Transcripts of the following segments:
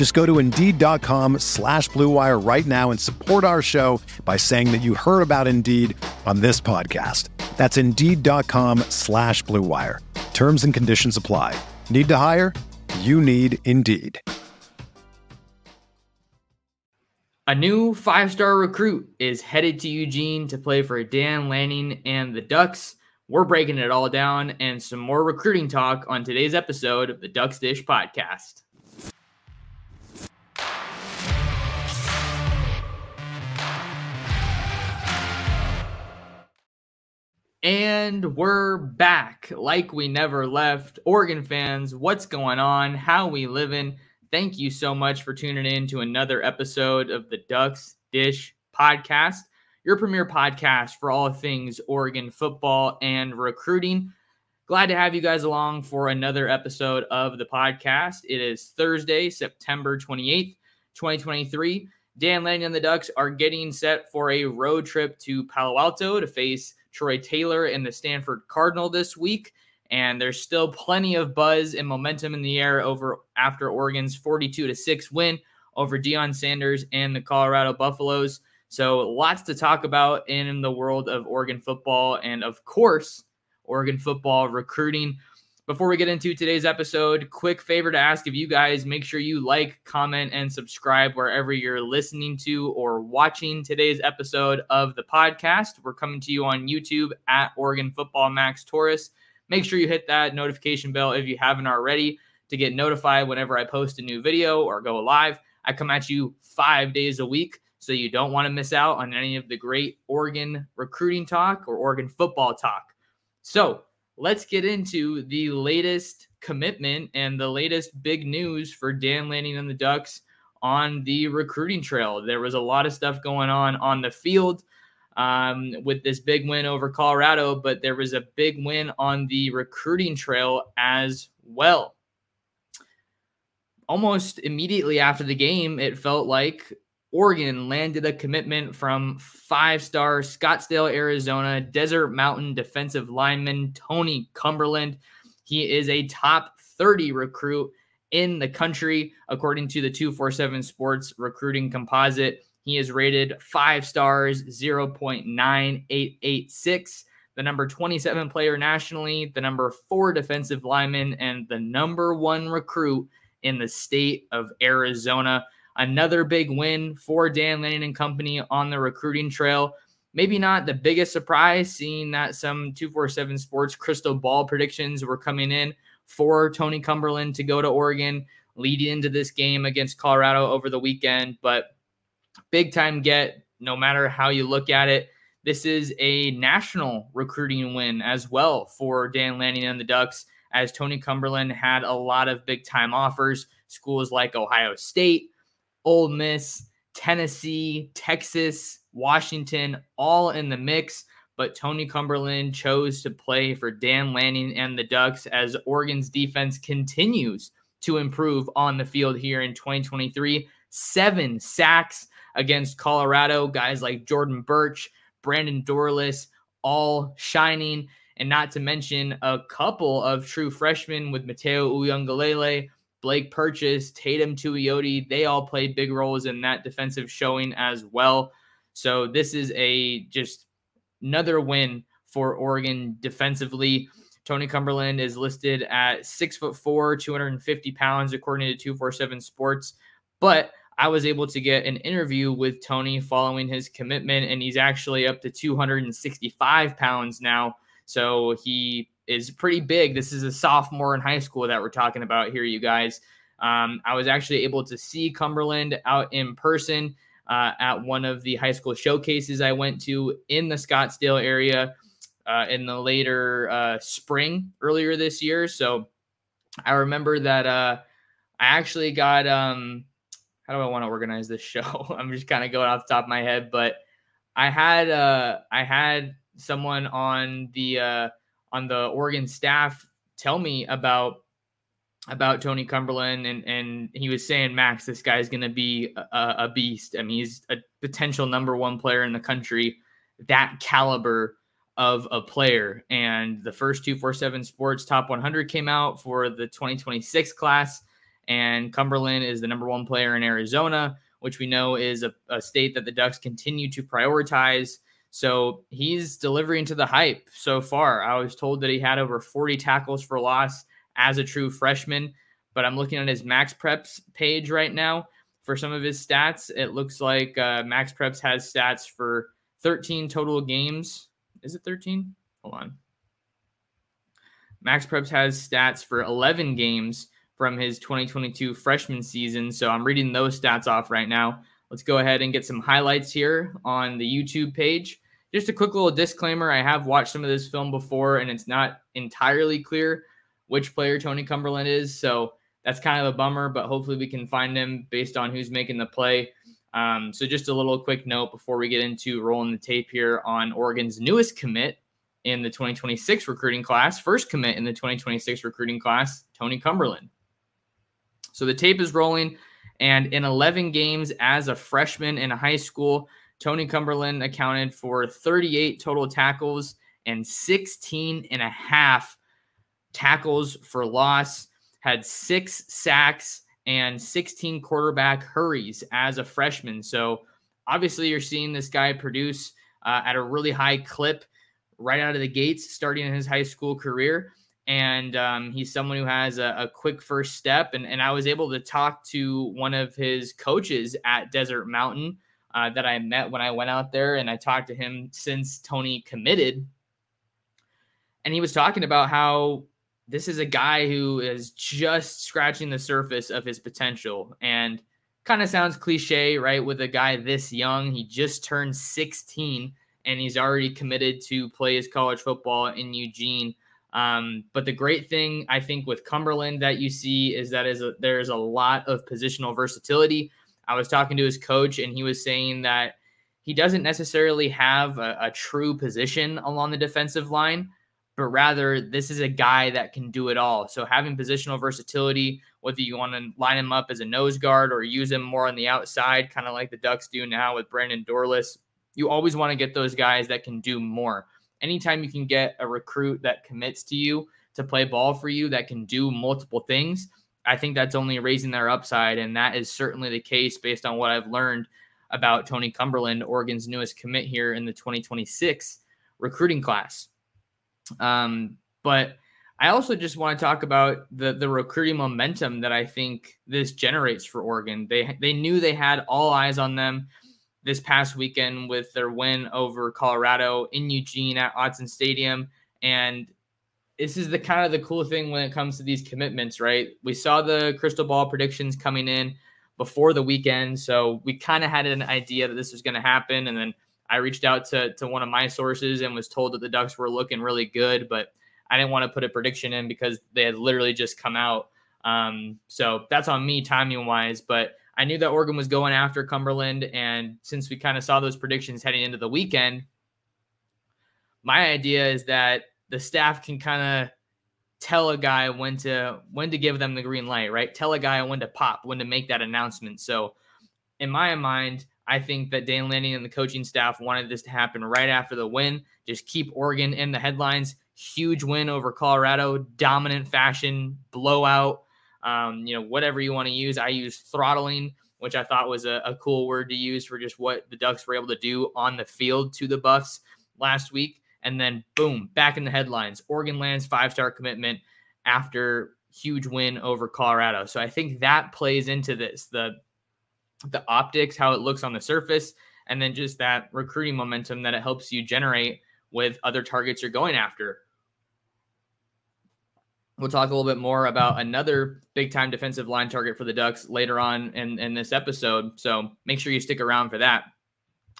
Just go to Indeed.com slash BlueWire right now and support our show by saying that you heard about Indeed on this podcast. That's Indeed.com slash BlueWire. Terms and conditions apply. Need to hire? You need Indeed. A new five star recruit is headed to Eugene to play for Dan Lanning and the Ducks. We're breaking it all down and some more recruiting talk on today's episode of the Ducks Dish podcast. And we're back like we never left. Oregon fans, what's going on? How we living? Thank you so much for tuning in to another episode of the Ducks Dish podcast, your premier podcast for all things Oregon football and recruiting. Glad to have you guys along for another episode of the podcast. It is Thursday, September 28th, 2023. Dan Lanning and the Ducks are getting set for a road trip to Palo Alto to face Troy Taylor and the Stanford Cardinal this week. And there's still plenty of buzz and momentum in the air over after Oregon's 42 to 6 win over Deion Sanders and the Colorado Buffaloes. So lots to talk about in the world of Oregon football and of course, Oregon football recruiting. Before we get into today's episode, quick favor to ask if you guys make sure you like, comment, and subscribe wherever you're listening to or watching today's episode of the podcast. We're coming to you on YouTube at Oregon Football Max Torres. Make sure you hit that notification bell if you haven't already to get notified whenever I post a new video or go live. I come at you five days a week, so you don't want to miss out on any of the great Oregon recruiting talk or Oregon football talk. So, let's get into the latest commitment and the latest big news for Dan Lanning and the Ducks on the recruiting trail. There was a lot of stuff going on on the field um, with this big win over Colorado, but there was a big win on the recruiting trail as well. Almost immediately after the game, it felt like Oregon landed a commitment from five star Scottsdale, Arizona Desert Mountain defensive lineman Tony Cumberland. He is a top 30 recruit in the country, according to the 247 Sports Recruiting Composite. He is rated five stars, 0.9886, the number 27 player nationally, the number four defensive lineman, and the number one recruit in the state of Arizona. Another big win for Dan Lanning and company on the recruiting trail. Maybe not the biggest surprise, seeing that some 247 Sports crystal ball predictions were coming in for Tony Cumberland to go to Oregon leading into this game against Colorado over the weekend. But big time get, no matter how you look at it. This is a national recruiting win as well for Dan Lanning and the Ducks, as Tony Cumberland had a lot of big time offers. Schools like Ohio State, Ole Miss, Tennessee, Texas, Washington, all in the mix. But Tony Cumberland chose to play for Dan Lanning and the Ducks as Oregon's defense continues to improve on the field here in 2023. Seven sacks against Colorado, guys like Jordan Burch, Brandon Dorlus, all shining. And not to mention a couple of true freshmen with Matayo Uiagalelei, Blake Purchase, Teitum Tuioti, they all played big roles in that defensive showing as well. So this is a just another win for Oregon defensively. Tony Cumberland is listed at six foot four, 250 pounds, according to 247 Sports. But I was able to get an interview with Tony following his commitment, and he's actually up to 265 pounds now. So he is pretty big. This is a sophomore in high school that we're talking about here, you guys. Um, I was actually able to see Cumberland out in person uh, at one of the high school showcases I went to in the Scottsdale area uh, in the later uh, spring earlier this year. So I remember that uh, I actually got um, how do I want to organize this show? I'm just kind of going off the top of my head, but I had uh, I had someone on the uh, on the Oregon staff tell me about about Tony Cumberland, and and he was saying, Max, this guy's going to be a, a, beast. I mean, he's a potential number one player in the country, that caliber of a player. And the first 247 Sports Top 100 came out for the 2026 class, and Cumberland is the number one player in Arizona, which we know is a, a state that the Ducks continue to prioritize. So he's delivering to the hype so far. I was told that he had over 40 tackles for loss as a true freshman, but I'm looking at his Max Preps page right now for some of his stats. It looks like uh, Max Preps has stats for 13 total games. Is it 13? Hold on. Max Preps has stats for 11 games from his 2022 freshman season. So I'm reading those stats off right now. Let's go ahead and get some highlights here on the YouTube page. Just a quick little disclaimer I have watched some of this film before, and it's not entirely clear which player Tony Cumberland is. So that's kind of a bummer, but hopefully we can find him based on who's making the play. Um, so just a little quick note before we get into rolling the tape here on Oregon's newest commit in the 2026 recruiting class, first commit in the 2026 recruiting class, Tony Cumberland. So the tape is rolling. And in 11 games as a freshman in high school, Tony Cumberland accounted for 38 total tackles and 16 and a half tackles for loss, had six sacks and 16 quarterback hurries as a freshman. So obviously, you're seeing this guy produce uh, at a really high clip right out of the gates, starting in his high school career and um, he's someone who has a, a, quick first step. And, and I was able to talk to one of his coaches at Desert Mountain uh, that I met when I went out there, and I talked to him since Tony committed. And he was talking about how this is a guy who is just scratching the surface of his potential and kind of sounds cliche, right? With a guy this young, he just turned 16 and he's already committed to play his college football in Eugene. Um, but the great thing I think with Cumberland that you see is that is a, there's a lot of positional versatility. I was talking to his coach and he was saying that he doesn't necessarily have a, a true position along the defensive line, but rather this is a guy that can do it all. So having positional versatility, whether you want to line him up as a nose guard or use him more on the outside, kind of like the Ducks do now with Brandon Dorlus, you always want to get those guys that can do more anytime you can get a recruit that commits to you to play ball for you that can do multiple things, I think that's only raising their upside. And that is certainly the case based on what I've learned about Tony Cumberland, Oregon's newest commit here in the 2026 recruiting class. Um, but I also just want to talk about the the recruiting momentum that I think this generates for Oregon. They they knew they had all eyes on them this past weekend with their win over Colorado in Eugene at Autzen Stadium. And this is the kind of the cool thing when it comes to these commitments, right? We saw the crystal ball predictions coming in before the weekend. So we kind of had an idea that this was going to happen. And then I reached out to, to one of my sources and was told that the Ducks were looking really good, but I didn't want to put a prediction in because they had literally just come out. Um, so that's on me timing wise. But I knew that Oregon was going after Cumberland. And since we kind of saw those predictions heading into the weekend, my idea is that the staff can kind of tell a guy when to when to give them the green light, right? Tell a guy when to pop, when to make that announcement. So in my mind, I think that Dan Lanning and the coaching staff wanted this to happen right after the win. Just keep Oregon in the headlines. Huge win over Colorado, dominant fashion, blowout um, you know, whatever you want to use. I use throttling, which I thought was a, a cool word to use for just what the Ducks were able to do on the field to the Buffs last week. And then boom, back in the headlines. Oregon lands five star commitment after huge win over Colorado. So I think that plays into this the the optics, how it looks on the surface, and then just that recruiting momentum that it helps you generate with other targets you're going after. We'll talk a little bit more about another big time defensive line target for the Ducks later on in, in this episode. So make sure you stick around for that.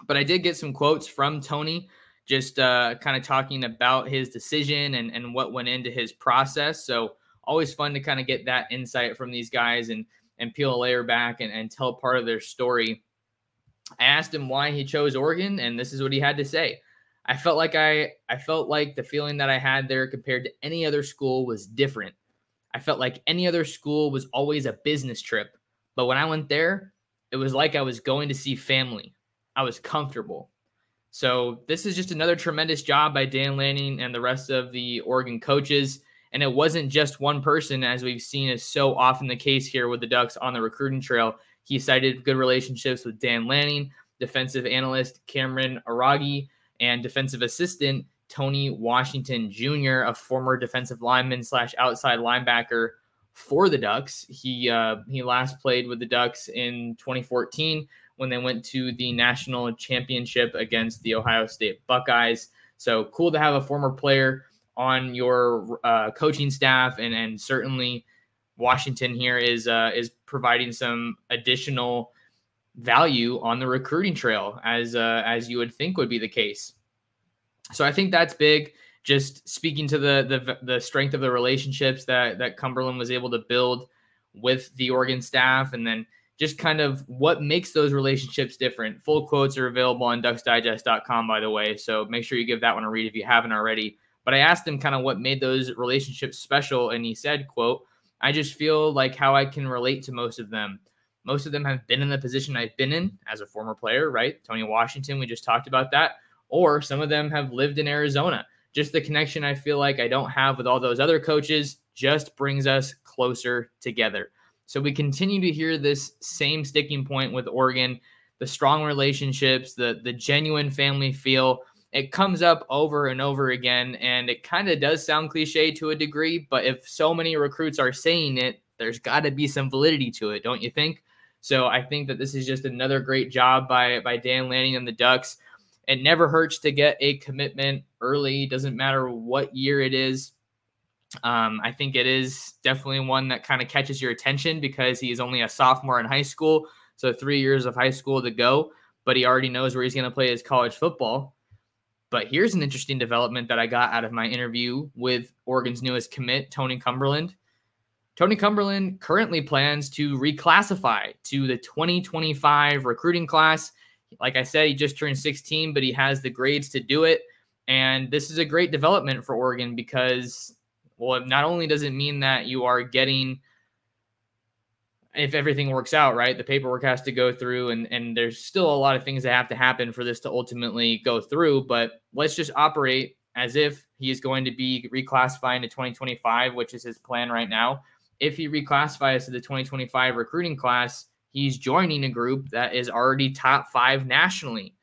But I did get some quotes from Tony just uh, kind of talking about his decision and, and what went into his process. So always fun to kind of get that insight from these guys and and peel a layer back and, and tell part of their story. I asked him why he chose Oregon, and this is what he had to say. I felt like I I felt like the feeling that I had there compared to any other school was different. I felt like any other school was always a business trip, but when I went there, it was like I was going to see family. I was comfortable. So this is just another tremendous job by Dan Lanning and the rest of the Oregon coaches. And it wasn't just one person, as we've seen is so often the case here with the Ducks on the recruiting trail. He cited good relationships with Dan Lanning, defensive analyst Cameron Aragi, and defensive assistant Tony Washington Jr., a former defensive lineman slash outside linebacker for the Ducks. He uh, he last played with the Ducks in 2014 when they went to the national championship against the Ohio State Buckeyes. So cool to have a former player on your uh, coaching staff, and and certainly Washington here is uh, is providing some additional value on the recruiting trail as uh, as you would think would be the case. So I think that's big. Just speaking to the the the strength of the relationships that that Cumberland was able to build with the Oregon staff, and then just kind of what makes those relationships different. Full quotes are available on ducksdigest.com, by the way. So make sure you give that one a read if you haven't already. But I asked him kind of what made those relationships special. And he said, quote, I just feel like how I can relate to most of them. Most of them have been in the position I've been in as a former player, right? Tony Washington, we just talked about that. Or some of them have lived in Arizona. Just the connection I feel like I don't have with all those other coaches just brings us closer together. So we continue to hear this same sticking point with Oregon, the strong relationships, the the genuine family feel. It comes up over and over again, and it kind of does sound cliche to a degree. But if so many recruits are saying it, there's got to be some validity to it, don't you think? So I think that this is just another great job by by Dan Lanning and the Ducks. It never hurts to get a commitment early. Doesn't matter what year it is. Um, I think it is definitely one that kind of catches your attention because he's only a sophomore in high school. So three years of high school to go, but he already knows where he's going to play his college football. But here's an interesting development that I got out of my interview with Oregon's newest commit, Tony Cumberland. Tony Cumberland currently plans to reclassify to the 2025 recruiting class. Like I said, he just turned 16, but he has the grades to do it. And this is a great development for Oregon because well, not only does it mean that you are getting if everything works out right the paperwork has to go through and and there's still a lot of things that have to happen for this to ultimately go through but let's just operate as if he is going to be reclassifying to 2025 which is his plan right now if he reclassifies to the 2025 recruiting class he's joining a group that is already top 5 nationally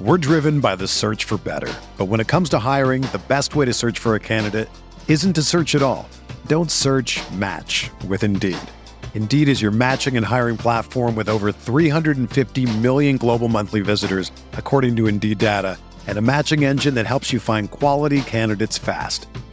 we're driven by the search for better. But when it comes to hiring, the best way to search for a candidate isn't to search at all. Don't search match with Indeed. Indeed is your matching and hiring platform with over 350 million global monthly visitors, according to Indeed data, and a matching engine that helps you find quality candidates fast.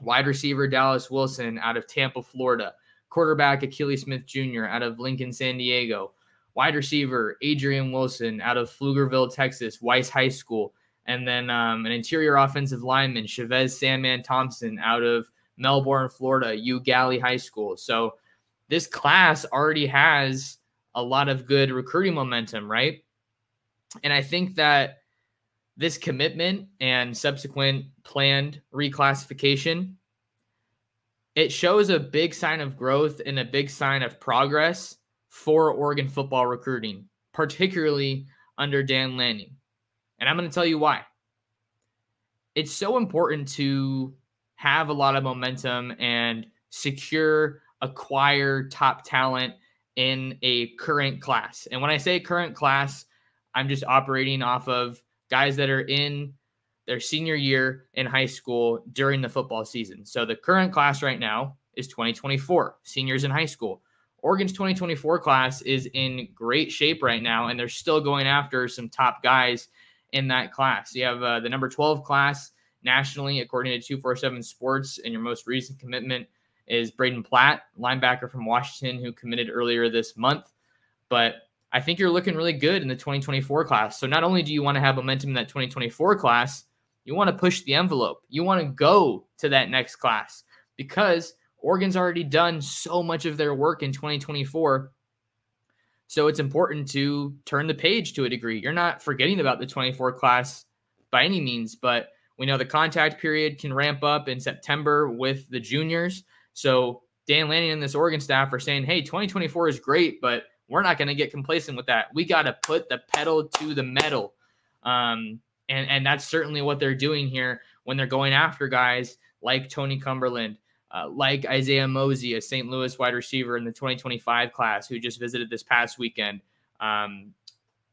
wide receiver Dallas Wilson out of Tampa, Florida, quarterback Akili Smith Jr. out of Lincoln, San Diego, wide receiver Adrian Wilson out of Pflugerville, Texas, Weiss High School, and then um, an interior offensive lineman, Chavez Sandman Thompson out of Melbourne, Florida, Eau Gallie High School. So this class already has a lot of good recruiting momentum, right? And I think that this commitment and subsequent planned reclassification it shows a big sign of growth and a big sign of progress for Oregon football recruiting, particularly under Dan Lanning. And I'm going to tell you why. It's so important to have a lot of momentum and secure, acquire top talent in a current class. And when I say current class, I'm just operating off of guys that are in their senior year in high school during the football season. So the current class right now is 2024, seniors in high school. Oregon's 2024 class is in great shape right now, and they're still going after some top guys in that class. You have uh, the number 12 class nationally, according to 247 Sports, and your most recent commitment is Brayden Platt, linebacker from Washington, who committed earlier this month. But I think you're looking really good in the 2024 class. So not only do you want to have momentum in that 2024 class, you want to push the envelope. You want to go to that next class because Oregon's already done so much of their work in 2024. So it's important to turn the page to a degree. You're not forgetting about the 24 class by any means, but we know the contact period can ramp up in September with the juniors. So Dan Lanning and this Oregon staff are saying, hey, 2024 is great, but we're not going to get complacent with that. We got to put the pedal to the metal. Um, and, and that's certainly what they're doing here when they're going after guys like Tony Cumberland, uh, like Isaiah Mosey, a St. Louis wide receiver in the 2025 class who just visited this past weekend. Um,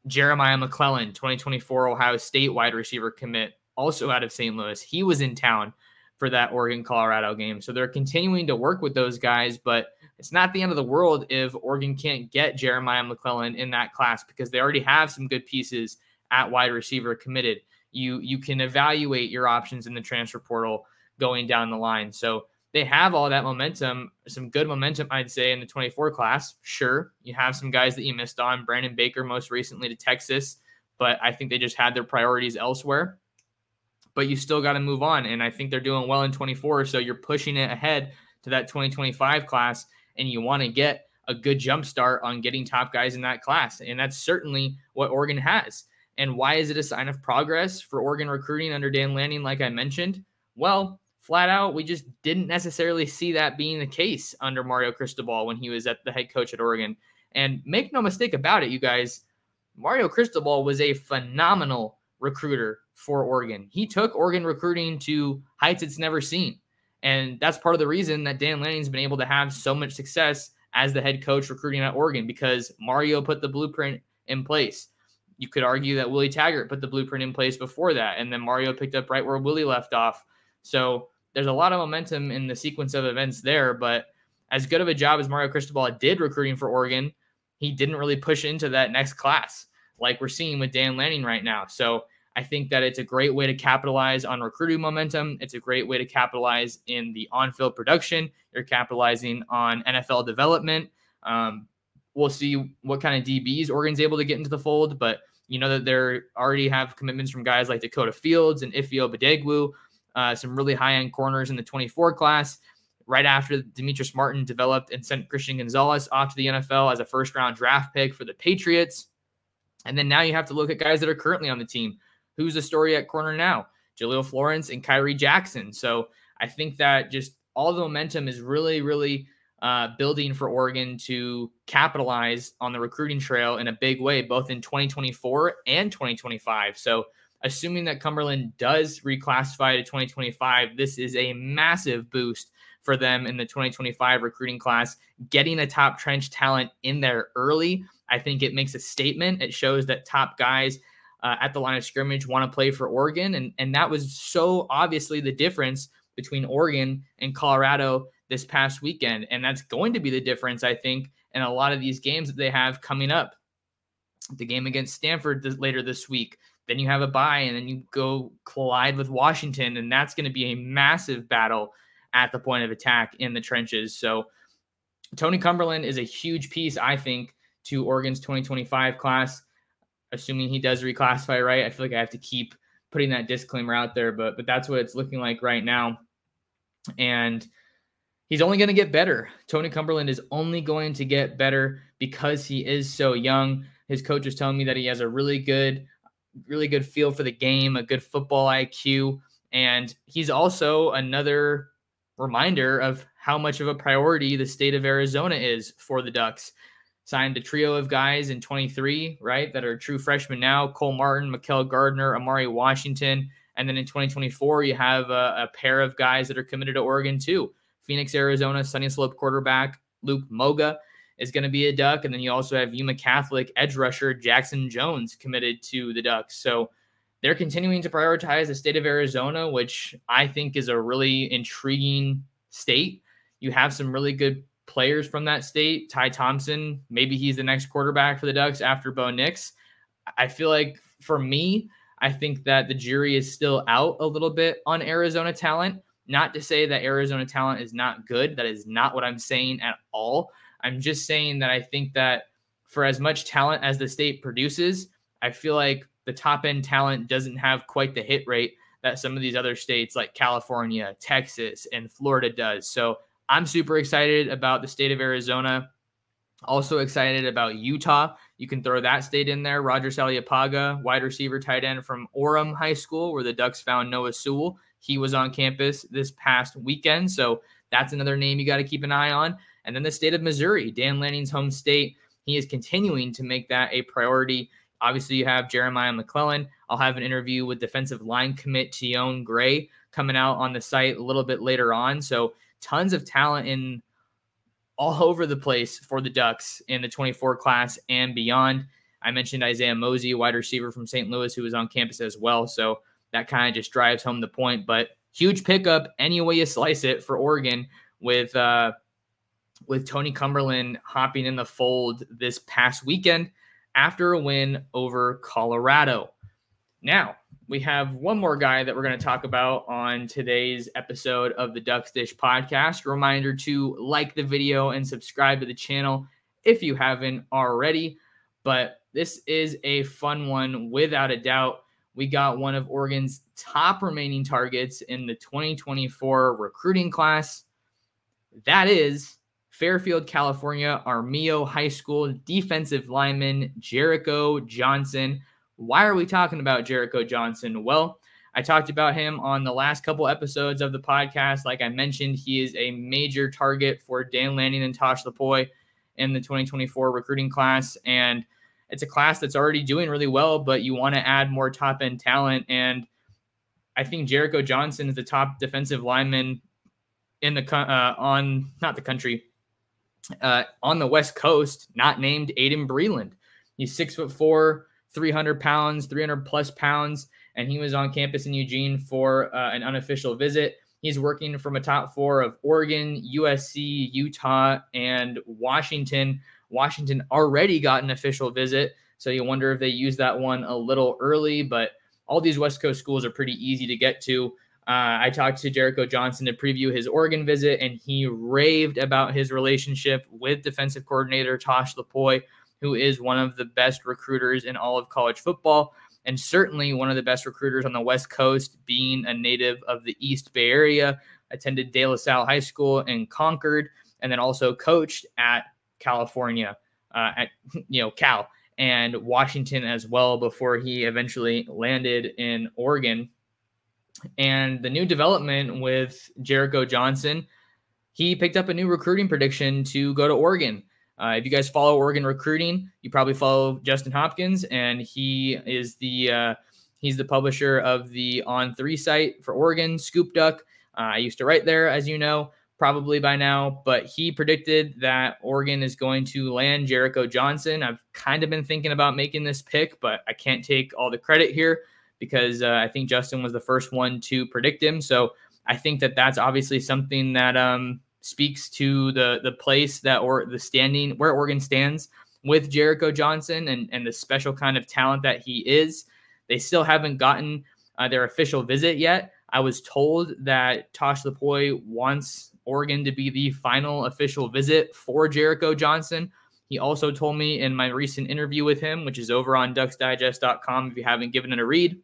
Jeremiah McClellan, 2024 Ohio State wide receiver commit, also out of St. Louis. He was in town for that Oregon Colorado game. So they're continuing to work with those guys, but it's not the end of the world if Oregon can't get Jeremiah McClellan in that class because they already have some good pieces at wide receiver committed. You you can evaluate your options in the transfer portal going down the line. So they have all that momentum, some good momentum, I'd say, in the 24 class. Sure, you have some guys that you missed on. Brandon Baker, most recently to Texas, but I think they just had their priorities elsewhere. But you still got to move on. And I think they're doing well in 24. So you're pushing it ahead to that 2025 class and you want to get a good jump start on getting top guys in that class. And that's certainly what Oregon has. And why is it a sign of progress for Oregon recruiting under Dan Lanning, like I mentioned? Well, flat out, we just didn't necessarily see that being the case under Mario Cristobal when he was at the head coach at Oregon. And make no mistake about it, you guys, Mario Cristobal was a phenomenal recruiter for Oregon. He took Oregon recruiting to heights it's never seen. And that's part of the reason that Dan Lanning's been able to have so much success as the head coach recruiting at Oregon because Mario put the blueprint in place. You could argue that Willie Taggart put the blueprint in place before that, and then Mario picked up right where Willie left off. So there's a lot of momentum in the sequence of events there. But as good of a job as Mario Cristobal did recruiting for Oregon, he didn't really push into that next class like we're seeing with Dan Lanning right now. So I think that it's a great way to capitalize on recruiting momentum. It's a great way to capitalize in the on field production. You're capitalizing on NFL development. Um, we'll see what kind of DBs Oregon's able to get into the fold, but you know that they're already have commitments from guys like Dakota Fields and Ify Obidegwu, uh, some really high end corners in the 24 class. Right after Demetrice Martin developed and sent Christian Gonzalez off to the NFL as a first round draft pick for the Patriots. And then now you have to look at guys that are currently on the team. Who's the story at corner now? Jahlil Florence and Khyree Jackson. So I think that just all the momentum is really, really uh, building for Oregon to capitalize on the recruiting trail in a big way, both in 2024 and 2025. So, assuming that Cumberland does reclassify to 2025, this is a massive boost for them in the 2025 recruiting class. Getting a top trench talent in there early, I think it makes a statement. It shows that top guys uh, at the line of scrimmage want to play for Oregon. And, and that was so obviously the difference between Oregon and Colorado this past weekend. And that's going to be the difference, I think, in a lot of these games that they have coming up. The game against Stanford later this week. Then you have a bye, and then you go collide with Washington, and that's going to be a massive battle at the point of attack in the trenches. So, Tony Cumberland is a huge piece, I think, to Oregon's 2025 class. Assuming he does reclassify right, I feel like I have to keep putting that disclaimer out there, but but that's what it's looking like right now. And he's only going to get better. Tony Cumberland is only going to get better because he is so young. His coach was telling me that he has a really good, really good feel for the game, a good football IQ, and he's also another reminder of how much of a priority the state of Arizona is for the Ducks. Signed a trio of guys in 23, right, that are true freshmen now Cole Martin, Mikael Gardner, Amari Washington. And then in 2024, you have a, a pair of guys that are committed to Oregon too. Phoenix, Arizona, Sunnyslope quarterback Luke Moga is going to be a Duck. And then you also have Yuma Catholic edge rusher Jackson Jones committed to the Ducks. So they're continuing to prioritize the state of Arizona, which I think is a really intriguing state. You have some really good players from that state. Ty Thompson, maybe he's the next quarterback for the Ducks after Bo Nix. I feel like for me, I think that the jury is still out a little bit on Arizona talent. Not to say that Arizona talent is not good. That is not what I'm saying at all. I'm just saying that I think that for as much talent as the state produces, I feel like the top end talent doesn't have quite the hit rate that some of these other states like California, Texas, and Florida does. So I'm super excited about the state of Arizona. Also excited about Utah. You can throw that state in there. Roger Saleapaga, wide receiver tight end from Orem High School, where the Ducks found Noah Sewell. He was on campus this past weekend. So that's another name you got to keep an eye on. And then the state of Missouri, Dan Lanning's home state. He is continuing to make that a priority. Obviously, you have Jeremiah McClellan. I'll have an interview with defensive line commit Tion Gray coming out on the site a little bit later on. So tons of talent in all over the place for the Ducks in the 24 class and beyond. I mentioned Isaiah Mosey, wide receiver from St. Louis, who was on campus as well. So that kind of just drives home the point. But huge pickup any way you slice it for Oregon with uh, with Tony Cumberland hopping in the fold this past weekend after a win over Colorado. Now, we have one more guy that we're going to talk about on today's episode of the Ducks Dish podcast. Reminder to like the video and subscribe to the channel if you haven't already. But this is a fun one without a doubt. We got one of Oregon's top remaining targets in the 2024 recruiting class. That is Fairfield, California, Armijo High School defensive lineman Jericho Johnson why are we talking about Jericho Johnson? Well, I talked about him on the last couple episodes of the podcast. Like I mentioned, he is a major target for Dan Lanning and Tosh Lupoi in the 2024 recruiting class. And it's a class that's already doing really well, but you want to add more top end talent. And I think Jericho Johnson is the top defensive lineman in the uh, on not the country uh, on the West Coast, not named Aydin Breland. He's six foot four, 300 pounds, 300 plus pounds, and he was on campus in Eugene for uh, an unofficial visit. He's working from a top four of Oregon, USC, Utah, and Washington. Washington already got an official visit, so you wonder if they used that one a little early, but all these West Coast schools are pretty easy to get to. Uh, I talked to Jericho Johnson to preview his Oregon visit, and he raved about his relationship with defensive coordinator Tosh Lupoi, who is one of the best recruiters in all of college football, and certainly one of the best recruiters on the West Coast, being a native of the East Bay Area. Attended De La Salle High School in Concord, and then also coached at California, uh, at you know Cal and Washington as well before he eventually landed in Oregon. And the new development with Jericho Johnson, he picked up a new recruiting prediction to go to Oregon. Uh, if you guys follow Oregon recruiting, you probably follow Justin Hopkins, and he is the uh, he's the publisher of the On Three site for Oregon, Scoop Duck. Uh, I used to write there, as you know probably by now, but he predicted that Oregon is going to land Jericho Johnson. I've kind of been thinking about making this pick, but I can't take all the credit here because uh, I think Justin was the first one to predict him. So I think that that's obviously something that um, speaks to the the place that or the standing where Oregon stands with Jericho Johnson and and the special kind of talent that he is. They still haven't gotten uh, their official visit yet. I was told that Tosh Lupoi wants Oregon to be the final official visit for Jericho Johnson. He also told me in my recent interview with him, which is over on ducksdigest.com if you haven't given it a read.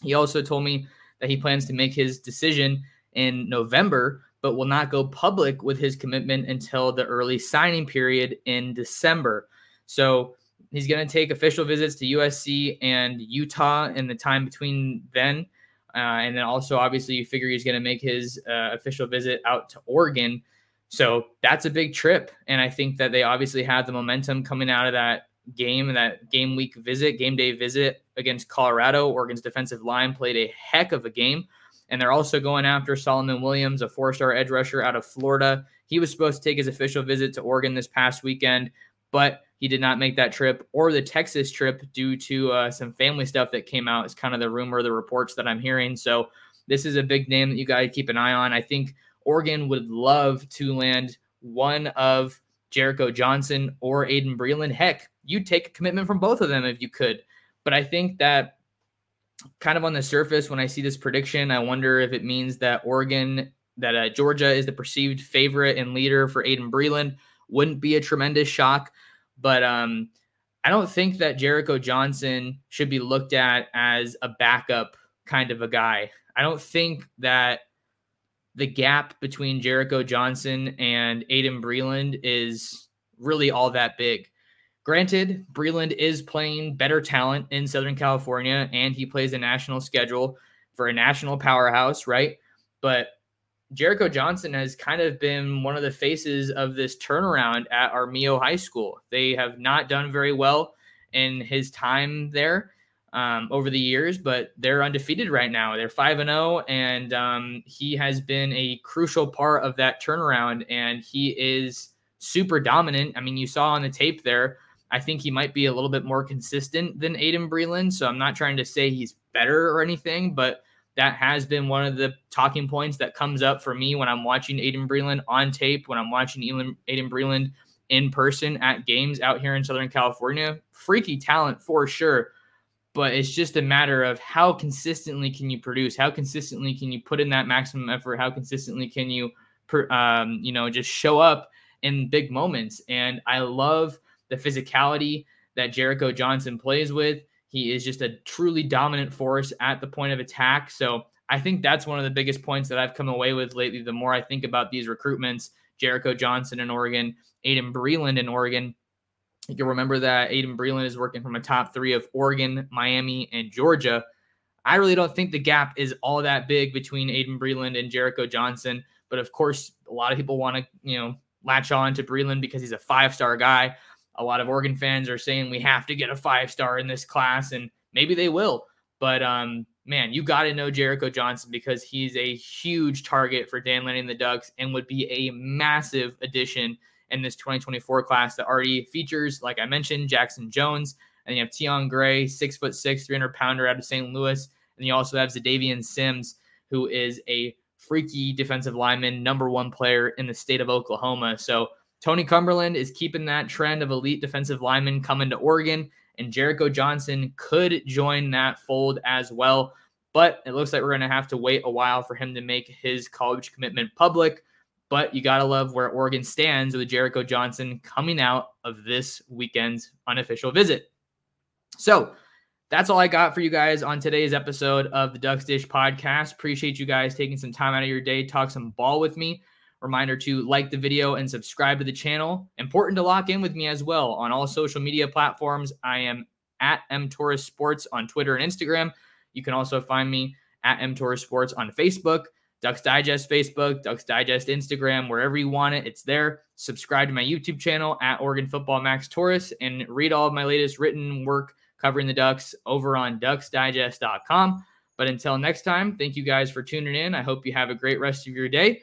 He also told me that he plans to make his decision in November, but will not go public with his commitment until the early signing period in December. So he's going to take official visits to USC and Utah in the time between then. Uh, and then also, obviously, you figure he's going to make his uh, official visit out to Oregon. So that's a big trip. And I think that they obviously have the momentum coming out of that game, and that game week visit, game day visit against Colorado. Oregon's defensive line played a heck of a game. And they're also going after Solomon Williams, a four star edge rusher out of Florida. He was supposed to take his official visit to Oregon this past weekend, but he did not make that trip or the Texas trip due to uh, some family stuff that came out. Is kind of the rumor, the reports that I'm hearing. So this is a big name that you got to keep an eye on. I think Oregon would love to land one of Jericho Johnson or Aydin Breland. Heck, you'd take a commitment from both of them if you could. But I think that kind of on the surface, when I see this prediction, I wonder if it means that Oregon, that uh, Georgia is the perceived favorite and leader for Aydin Breland. Wouldn't be a tremendous shock. But um, I don't think that Jericho Johnson should be looked at as a backup kind of a guy. I don't think that the gap between Jericho Johnson and Aydin Breland is really all that big. Granted, Breland is playing better talent in Southern California and he plays a national schedule for a national powerhouse, right? But Jericho Johnson has kind of been one of the faces of this turnaround at Armijo High School. They have not done very well in his time there um, over the years, but they're undefeated right now. They're 5 and 0, and um, he has been a crucial part of that turnaround, and he is super dominant. I mean, you saw on the tape there. I think he might be a little bit more consistent than Aydin Breland. So I'm not trying to say he's better or anything, but that has been one of the talking points that comes up for me when I'm watching Aydin Breland on tape, when I'm watching Aydin Breland in person at games out here in Southern California. Freaky talent for sure, but it's just a matter of how consistently can you produce? How consistently can you put in that maximum effort? How consistently can you, um, you know, just show up in big moments? And I love the physicality that Jericho Johnson plays with. He is just a truly dominant force at the point of attack. So I think that's one of the biggest points that I've come away with lately. The more I think about these recruitments, Jericho Johnson in Oregon, Aydin Breland in Oregon. You'll remember that Aydin Breland is working from a top three of Oregon, Miami, and Georgia. I really don't think the gap is all that big between Aydin Breland and Jericho Johnson. But of course, a lot of people want to, you know, latch on to Breland because he's a five star guy a lot of Oregon fans are saying we have to get a five star in this class, and maybe they will. But um, man, you got to know Jericho Johnson because he's a huge target for Dan Lanning and the Ducks and would be a massive addition in this 2024 class that already features, like I mentioned, Jackson Jones, and you have Tion Gray, six foot six, 300 pounder out of St. Louis, and you also have Xadavian Sims, who is a freaky defensive lineman, number one player in the state of Oklahoma. So Tony Cumberland is keeping that trend of elite defensive linemen coming to Oregon, and Jericho Johnson could join that fold as well. but it looks like we're going to have to wait a while for him to make his college commitment public. But you got to love where Oregon stands with Jericho Johnson coming out of this weekend's unofficial visit. So that's all I got for you guys on today's episode of the Ducks Dish podcast. Appreciate you guys taking some time out of your day, talk some ball with me. Reminder to like the video and subscribe to the channel. Important to lock in with me as well on all social media platforms. I am at mtorres sports on Twitter and Instagram. You can also find me at mtorres sports on Facebook. Ducks Digest Facebook, Ducks Digest Instagram, wherever you want it, it's there. Subscribe to my YouTube channel at Oregon Football Max Torres and read all of my latest written work covering the Ducks over on ducksdigest.com. But until next time, thank you guys for tuning in. I hope you have a great rest of your day,